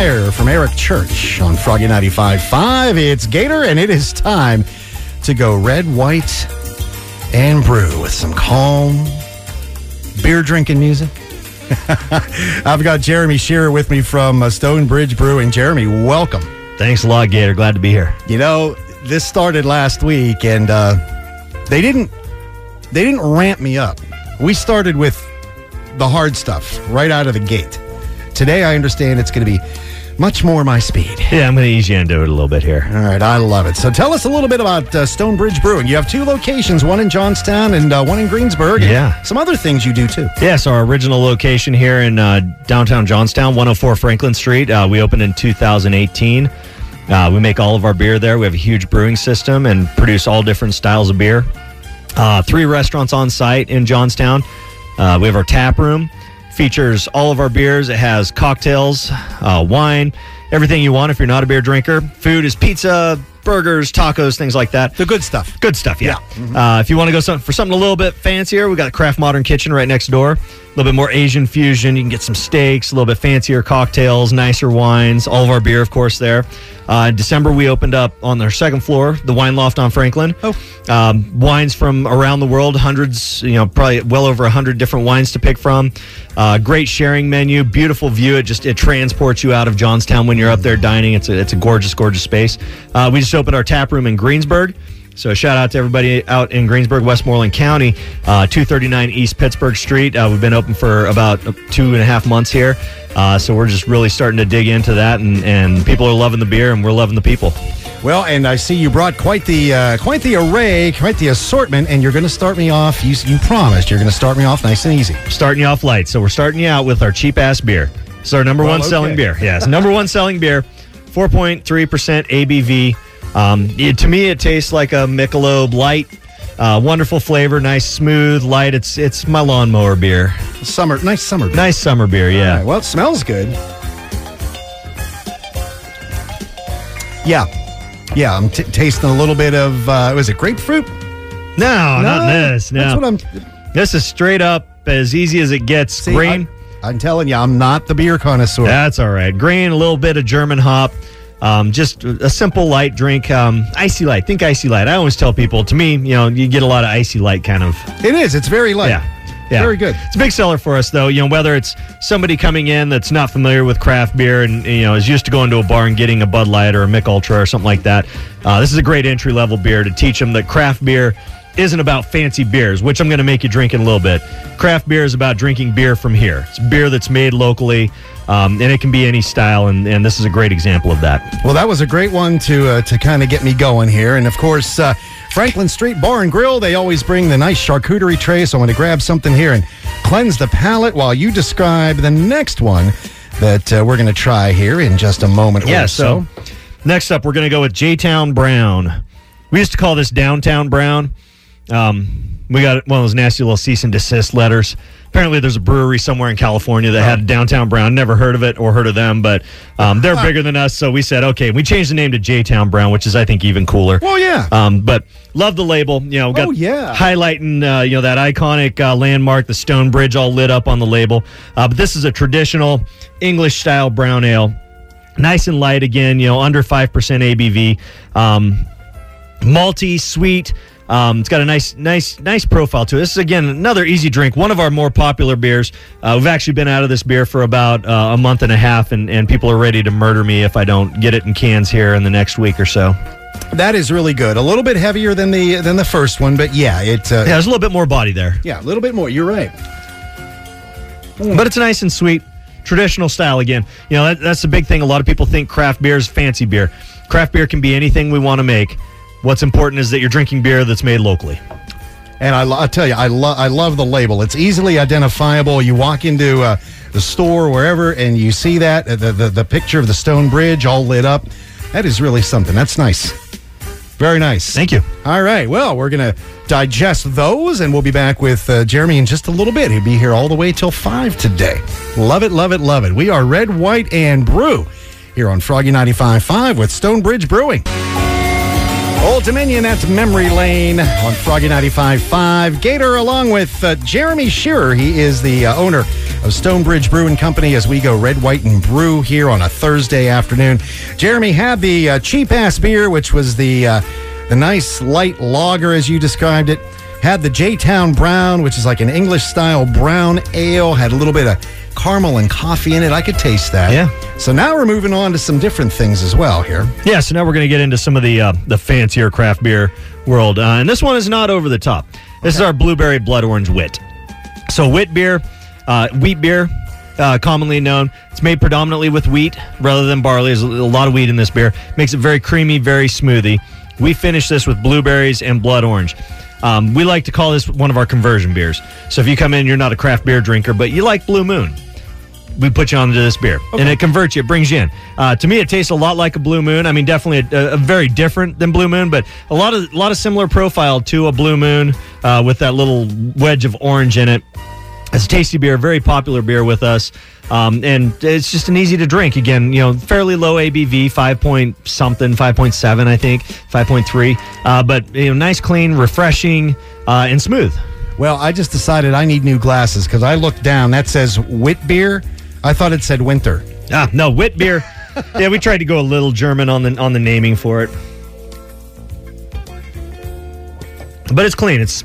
Fire from Eric Church on Froggy 95.5. It's Gator, and it is time to go red, white, and brew with some calm beer drinking music. I've got Jeremy Shearer with me from uh, Stone Bridge Brewing. Jeremy, welcome. Thanks a lot, Gator. Glad to be here. You know, this started last week, and uh, they didn't they didn't ramp me up. We started with the hard stuff right out of the gate. Today, I understand it's going to be much more my speed. Yeah, I'm going to ease you into it a little bit here. All right, I love it. So tell us a little bit about uh, Stone Bridge Brewing. You have two locations, one in Johnstown and uh, one in Greensburg. and Yeah. Some other things you do too. Yeah, so our original location here in uh, downtown Johnstown, 104 Franklin Street. Uh, we opened in 2018. Uh, we make all of our beer there. We have a huge brewing system and produce all different styles of beer. Uh, three restaurants on site in Johnstown. Uh, we have our tap room, features all of our beers. It has cocktails, uh, wine, everything you want if you're not a beer drinker. Food is pizza, burgers, tacos, things like that. The good stuff. Good stuff, yeah. Uh, if you want to go some, for something a little bit fancier, we got a Craft Modern Kitchen right next door. A little bit more Asian fusion. You can get some steaks, a little bit fancier cocktails, nicer wines. All of our beer, of course, there. Uh, in December, we opened up on our second floor, the Wine Loft on Franklin. Oh. Um, wines from around the world, hundreds, you know, probably well over 100 different wines to pick from. Uh, great sharing menu, beautiful view. It just it transports you out of Johnstown when you're up there dining. It's a, it's a gorgeous, gorgeous space. Uh, we just opened our tap room in Greensburg. So shout out to everybody out in Greensburg, Westmoreland County, uh, 239 East Pittsburgh Street. Uh, we've been open for about two and a half months here. Uh, so we're just really starting to dig into that, and, and people are loving the beer, and we're loving the people. Well, and I see you brought quite the uh, quite the array, quite the assortment, and you're going to start me off. You you promised you're going to start me off nice and easy. Starting you off light. So we're starting you out with our cheap ass beer. It's our number Well, one selling beer. Yes, number one selling beer, 4.3% ABV. Um, it- to me, it tastes like a Michelob Light. Uh, wonderful flavor, nice, smooth, light. It's it's my lawnmower beer. Summer, nice summer. beer. Nice summer beer, yeah. right, well, it smells good. Yeah, yeah. I'm t- tasting a little bit of. Uh, was it grapefruit? No, not this. No, That's what I'm. this is straight up as easy as it gets. See, Green. I, I'm telling you, I'm not the beer connoisseur. That's all right. Green, a little bit of German hop. Um, just a simple light drink. Um, icy light. Think icy light. I always tell people, to me, you know, you get a lot of icy light kind of. It is. It's very light. Yeah. Yeah. Very good. It's a big seller for us, though. You know, whether it's somebody coming in that's not familiar with craft beer and you know is used to going to a bar and getting a Bud Light or a Mich Ultra or something like that, uh, this is a great entry level beer to teach them that craft beer isn't about fancy beers, which I'm going to make you drink in a little bit. Craft beer is about drinking beer from here. It's beer that's made locally, um, and it can be any style, and, and this is a great example of that. Well, that was a great one to uh, to kind of get me going here. And of course, uh, Franklin Street Bar and Grill, they always bring the nice charcuterie tray. So I'm going to grab something here and cleanse the palate while you describe the next one that uh, we're going to try here in just a moment. Yeah, or so next up, we're going to go with J Town Brown. We used to call this Downtown Brown. Um, we got one of those nasty little cease and desist letters. Apparently, there's a brewery somewhere in California that had Downtown Brown. Never heard of it or heard of them, but um, they're bigger than us. So we said, okay, we changed the name to J Town Brown, which is, I think, even cooler. Well, yeah. Um, but love the label. You know, got Oh, yeah. highlighting uh, you know that iconic uh, landmark, the stone bridge, all lit up on the label. Uh, but this is a traditional English style brown ale, nice and light again. You know, under five percent ABV, um, malty, sweet. Um, it's got a nice, nice, nice profile to it. This is again another easy drink. One of our more popular beers. Uh, we've actually been out of this beer for about uh, a month and a half, and, and people are ready to murder me if I don't get it in cans here in the next week or so. that is really good. A little bit heavier than the than the first one, but yeah, it. Uh, Yeah, there's a little bit more body there. yeah, a little bit more. You're right. but it's nice and sweet traditional style again you know that, that's the big thing a lot of people think craft beer is fancy beer craft beer can be anything we want to make what's important is that you're drinking beer that's made locally And I, I tell you, I love I love the label. It's easily identifiable. You walk into uh, the store, wherever, and you see that uh, the, the the picture of the stone bridge all lit up. That is really something. That's nice. Very nice. thank you All right. Well, we're gonna digest those, and we'll be back with uh, Jeremy in just a little bit. He'll be here all the way till five today. Love it, love it, love it. We are red, white, and brew here on Froggy 95.5 with Stone Bridge Brewing. Old Dominion, that's Memory Lane on Froggy 95.5. Gator, along with uh, Jeremy Shearer. He is the uh, owner of Stone Bridge Brewing Company as we go red, white, and brew here on a Thursday afternoon. Jeremy had the uh, cheap ass beer, which was the, uh, the nice light lager, as you described it. Had the J Town Brown, which is like an English style brown ale, had a little bit of caramel and coffee in it. I could taste that. Yeah. So now we're moving on to some different things as well here. Yeah, so now we're going to get into some of the uh, the fancier craft beer world, uh, and this one is not over the top. This is our blueberry blood orange wit. So wit beer, uh, wheat beer, uh, commonly known. It's made predominantly with wheat rather than barley. There's a lot of wheat in this beer. Makes it very creamy, very smoothie. We finish this with blueberries and blood orange. Um, we like to call this one of our conversion beers. So if you come in, you're not a craft beer drinker, but you like Blue Moon, we put you onto this beer, and it converts you. It brings you in. Uh, to me, it tastes a lot like a Blue Moon. I mean, definitely a, a very different than Blue Moon, but a lot of a lot of similar profile to a Blue Moon uh, with that little wedge of orange in it. It's a tasty beer, very popular beer with us, um, and it's just an easy to drink. Again, you know, fairly low ABV, five point something, five point seven, I think, five point three. Uh, but you know, nice, clean, refreshing, uh, and smooth. Well, I just decided I need new glasses because I looked down. That says wit beer. I thought it said winter. Ah, no, wit beer. yeah, we tried to go a little German on the on the naming for it, but it's clean. It's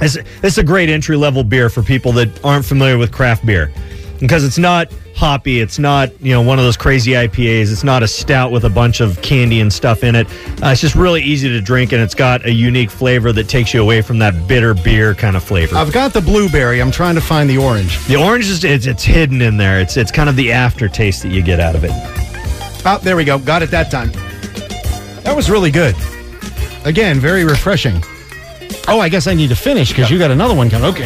it's, it's a great entry level beer for people that aren't familiar with craft beer because it's not hoppy. It's not you know one of those crazy IPAs. It's not a stout with a bunch of candy and stuff in it. Uh, it's just really easy to drink, and it's got a unique flavor that takes you away from that bitter beer kind of flavor. I've got the blueberry. I'm trying to find the orange. the orange is it's, it's hidden in there. It's it's kind of the aftertaste that you get out of it. Oh, there we go. Got it that time. That was really good. Again, very refreshing. Oh, I guess I need to finish because you got another one coming. Okay.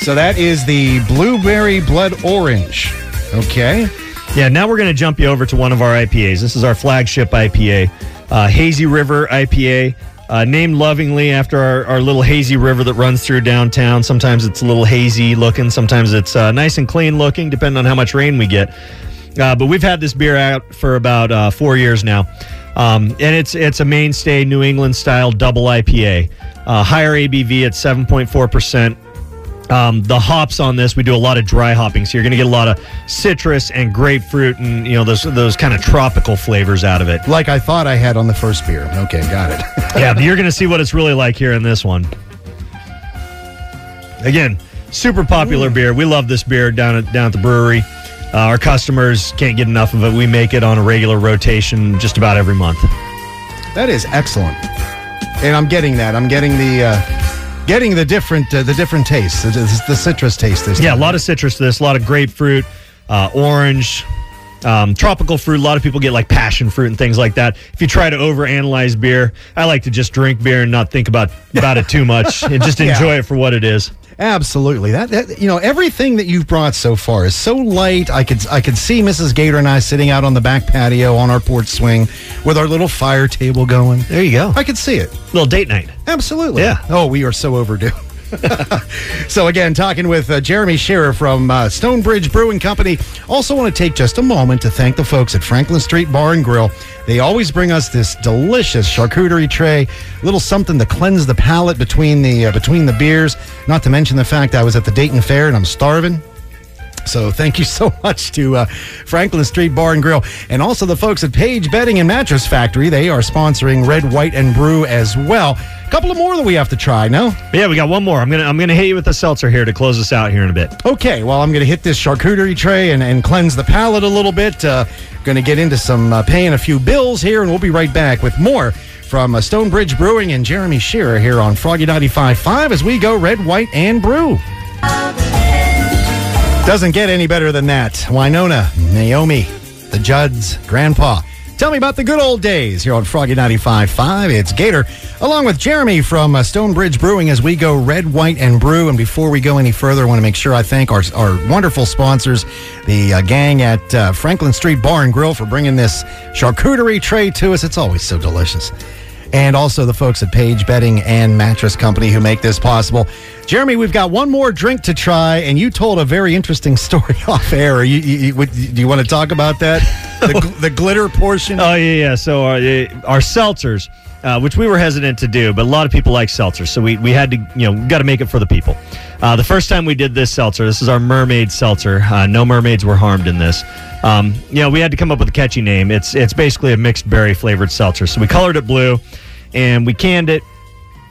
So that is the blueberry blood orange. Okay. Yeah, now we're going to jump you over to one of our IPAs. This is our flagship IPA, uh, Hazy River IPA, uh, named lovingly after our, our little hazy river that runs through downtown. Sometimes it's a little hazy looking, sometimes it's uh, nice and clean looking, depending on how much rain we get. Uh, but we've had this beer out for about uh, four years now. Um, and it's it's a mainstay New England style double IPA. Uh, higher ABV at 7.4%. Um, the hops on this, we do a lot of dry hopping, so you're going to get a lot of citrus and grapefruit, and you know those those kind of tropical flavors out of it. Like I thought I had on the first beer. Okay, got it. yeah, but you're going to see what it's really like here in this one. Again, super popular beer. We love this beer down at down at the brewery. Uh, our customers can't get enough of it. We make it on a regular rotation just about every month. that is excellent. And I'm getting that. I'm getting the uh, getting the different uh, the different tastes. The, the, the citrus taste this Yeah, a lot of citrus to this, a lot of grapefruit, uh, orange, um, tropical fruit. A lot of people get like passion fruit and things like that. If you try to overanalyze beer, I like to just drink beer and not think about about it too much and just Yeah. enjoy it for what it is. Absolutely. That, that you know everything that you've brought so far is so light. I could I could see Mrs. Gator and I sitting out on the back patio on our porch swing with our little fire table going. There you go. I could see it. little date night. Absolutely. Yeah. Oh, we are so overdue. so again, talking with uh, Jeremy Shearer from uh, Stone Bridge Brewing Company. Also, want to take just a moment to thank the folks at Franklin Street Bar and Grill. They always bring us this delicious charcuterie tray, little something to cleanse the palate between the uh, between the beers. Not to mention the fact I was at the Dayton Fair and I'm starving. So thank you so much to uh, Franklin Street Bar and Grill, and also the folks at Page Bedding and Mattress Factory. They are sponsoring Red, White, and Brew as well. A couple of more that we have to try. No, But yeah, we got one more. I'm gonna I'm gonna hit you with the seltzer here to close us out here in a bit. okay. Well, I'm going to hit this charcuterie tray and, and cleanse the palate a little bit. Uh, going to get into some uh, paying a few bills here, and we'll be right back with more from uh, Stone Bridge Brewing and Jeremy Shearer here on Froggy 95.5 as we go Red, White, and Brew. Doesn't get any better than that. Winona, Naomi, the Judds, Grandpa. Tell me about the good old days here on Froggy 95.5. It's Gator, along with Jeremy from uh, Stone Bridge Brewing as we go red, white, and brew. And before we go any further, I want to make sure I thank our, our wonderful sponsors, the uh, gang at uh, Franklin Street Bar and Grill, for bringing this charcuterie tray to us. It's always so delicious. And also the folks at Page Bedding and Mattress Company who make this possible. Jeremy, we've got one more drink to try, and you told a very interesting story off air. You, you, you, do you want to talk about that? The, the glitter portion? Oh yeah, yeah. So our, uh, our seltzers, uh, which we were hesitant to do, but a lot of people like seltzer, so we, we had to, you know, got to make it for the people. Uh, the first time we did this seltzer, this is our mermaid seltzer. Uh, no mermaids were harmed in this. Um, you know, we had to come up with a catchy name. It's it's basically a mixed berry flavored seltzer. So we colored it blue, and we canned it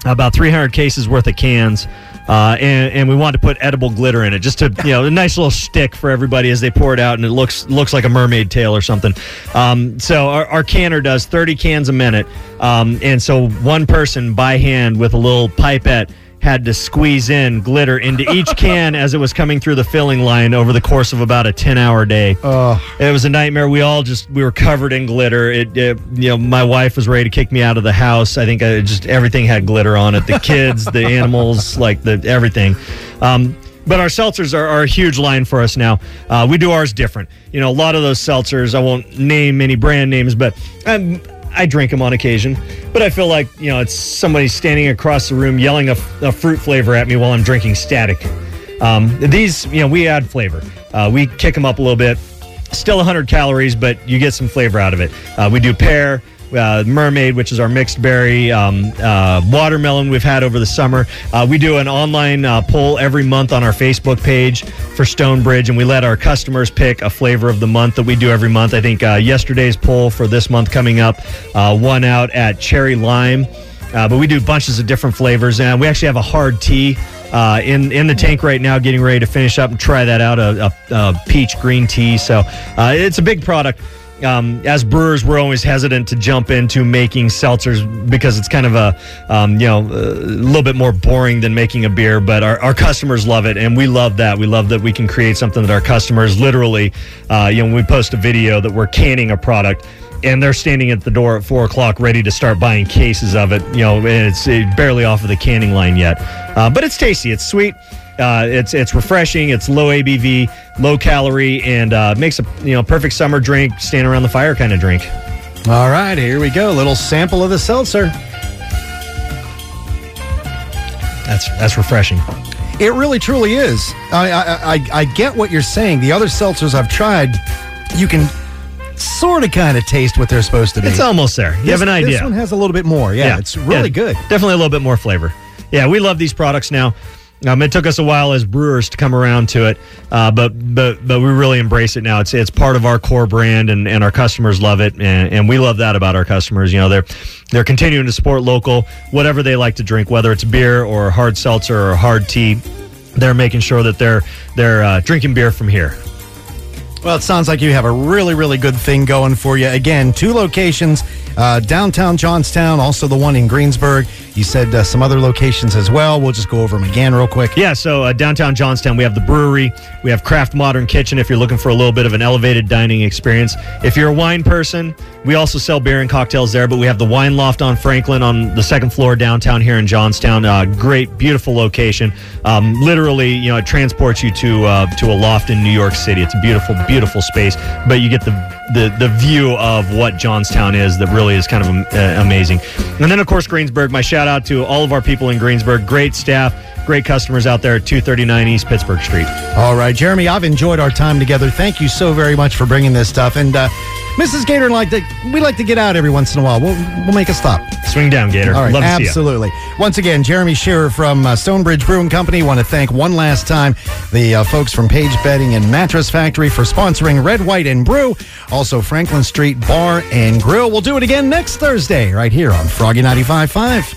about 300 cases worth of cans. Uh, and, and we wanted to put edible glitter in it, just to you know, a nice little stick for everybody as they pour it out, and it looks looks like a mermaid tail or something. Um, so our, our canner does 30 cans a minute, um, and so one person by hand with a little pipette had to squeeze in glitter into each can as it was coming through the filling line over the course of about a 10 hour day. Oh, It was a nightmare. We all just we were covered in glitter. It, it you know my wife was ready to kick me out of the house. I think I just everything had glitter on it. The kids, the animals, like the everything. Um, but our seltzers are, are a huge line for us now. Uh, we do ours different. You know, a lot of those seltzers. I won't name any brand names, but um, I drink them on occasion. But I feel like you know it's somebody standing across the room yelling a, a fruit flavor at me while I'm drinking static. Um, these, you know, we add flavor. Uh, we kick them up a little bit. Still 100 calories, but you get some flavor out of it. Uh, we do pear, uh, mermaid, which is our mixed berry, um, uh, watermelon we've had over the summer. Uh, we do an online uh, poll every month on our Facebook page for Stone Bridge, and we let our customers pick a flavor of the month that we do every month. I think uh, yesterday's poll for this month coming up uh, won out at cherry lime. But we do bunches of different flavors, and we actually have a hard tea uh, in in the tank right now, getting ready to finish up and try that out a, a, a peach green tea. So uh, it's a big product. Um, as brewers, we're always hesitant to jump into making seltzers because it's kind of a um, you know a little bit more boring than making a beer. But our, our customers love it, and we love that. We love that we can create something that our customers literally, uh, you know, when we post a video that we're canning a product and they're standing at the door at four o'clock ready to start buying cases of it. You know, it's barely off of the canning line yet, uh, but it's tasty. It's sweet. Uh, it's it's refreshing. It's low ABV, low calorie, and uh, makes a you know perfect summer drink, stand around the fire kind of drink. all right. Here we go. A little sample of the seltzer. That's that's refreshing. It really, truly is. I, I, I, I get what you're saying. The other seltzers I've tried, you can sort of kind of taste what they're supposed to be. It's almost there. You have an idea. This one has a little bit more. Yeah, it's really yeah, good. Definitely a little bit more flavor. Yeah, we love these products now. Um, it took us a while as brewers to come around to it, uh, but but but we really embrace it now. It's it's part of our core brand, and, and our customers love it, and, and we love that about our customers. You know, they're they're continuing to support local, whatever they like to drink, whether it's beer or hard seltzer or hard tea. They're making sure that they're they're uh, drinking beer from here. Well, it sounds like you have a really, really good thing going for you. Again, two locations uh, downtown Johnstown, also the one in Greensburg. You said uh, some other locations as well. We'll just go over them again real quick. Yeah, so uh, downtown Johnstown, we have the brewery, we have Craft Modern Kitchen if you're looking for a little bit of an elevated dining experience. If you're a wine person, we also sell beer and cocktails there, but we have the Wine Loft on Franklin on the second floor downtown here in Johnstown. Uh, great, beautiful location. Um, literally, you know, it transports you to uh, to a loft in New York City. It's a beautiful, beautiful space, but you get the the, the view of what Johnstown is that really is kind of uh, amazing. And then, of course, Greensburg. My shout out to all of our people in Greensburg. Great staff, great customers out there at 239 East Pittsburgh Street. All right, Jeremy, I've enjoyed our time together. Thank you so very much for bringing this stuff. And uh, Mrs. Gator and like to, we like to get out every once in a while. We'll, we'll make a stop. Swing down, Gator. All right, Love to see you. absolutely. Once again, Jeremy Shearer from uh, Stone Bridge Brewing Company. Want to thank one last time the uh, folks from Page Bedding and Mattress Factory for sponsoring Red, White, and Brew. Also, Franklin Street Bar and Grill. We'll do it again next Thursday right here on Froggy 95.5.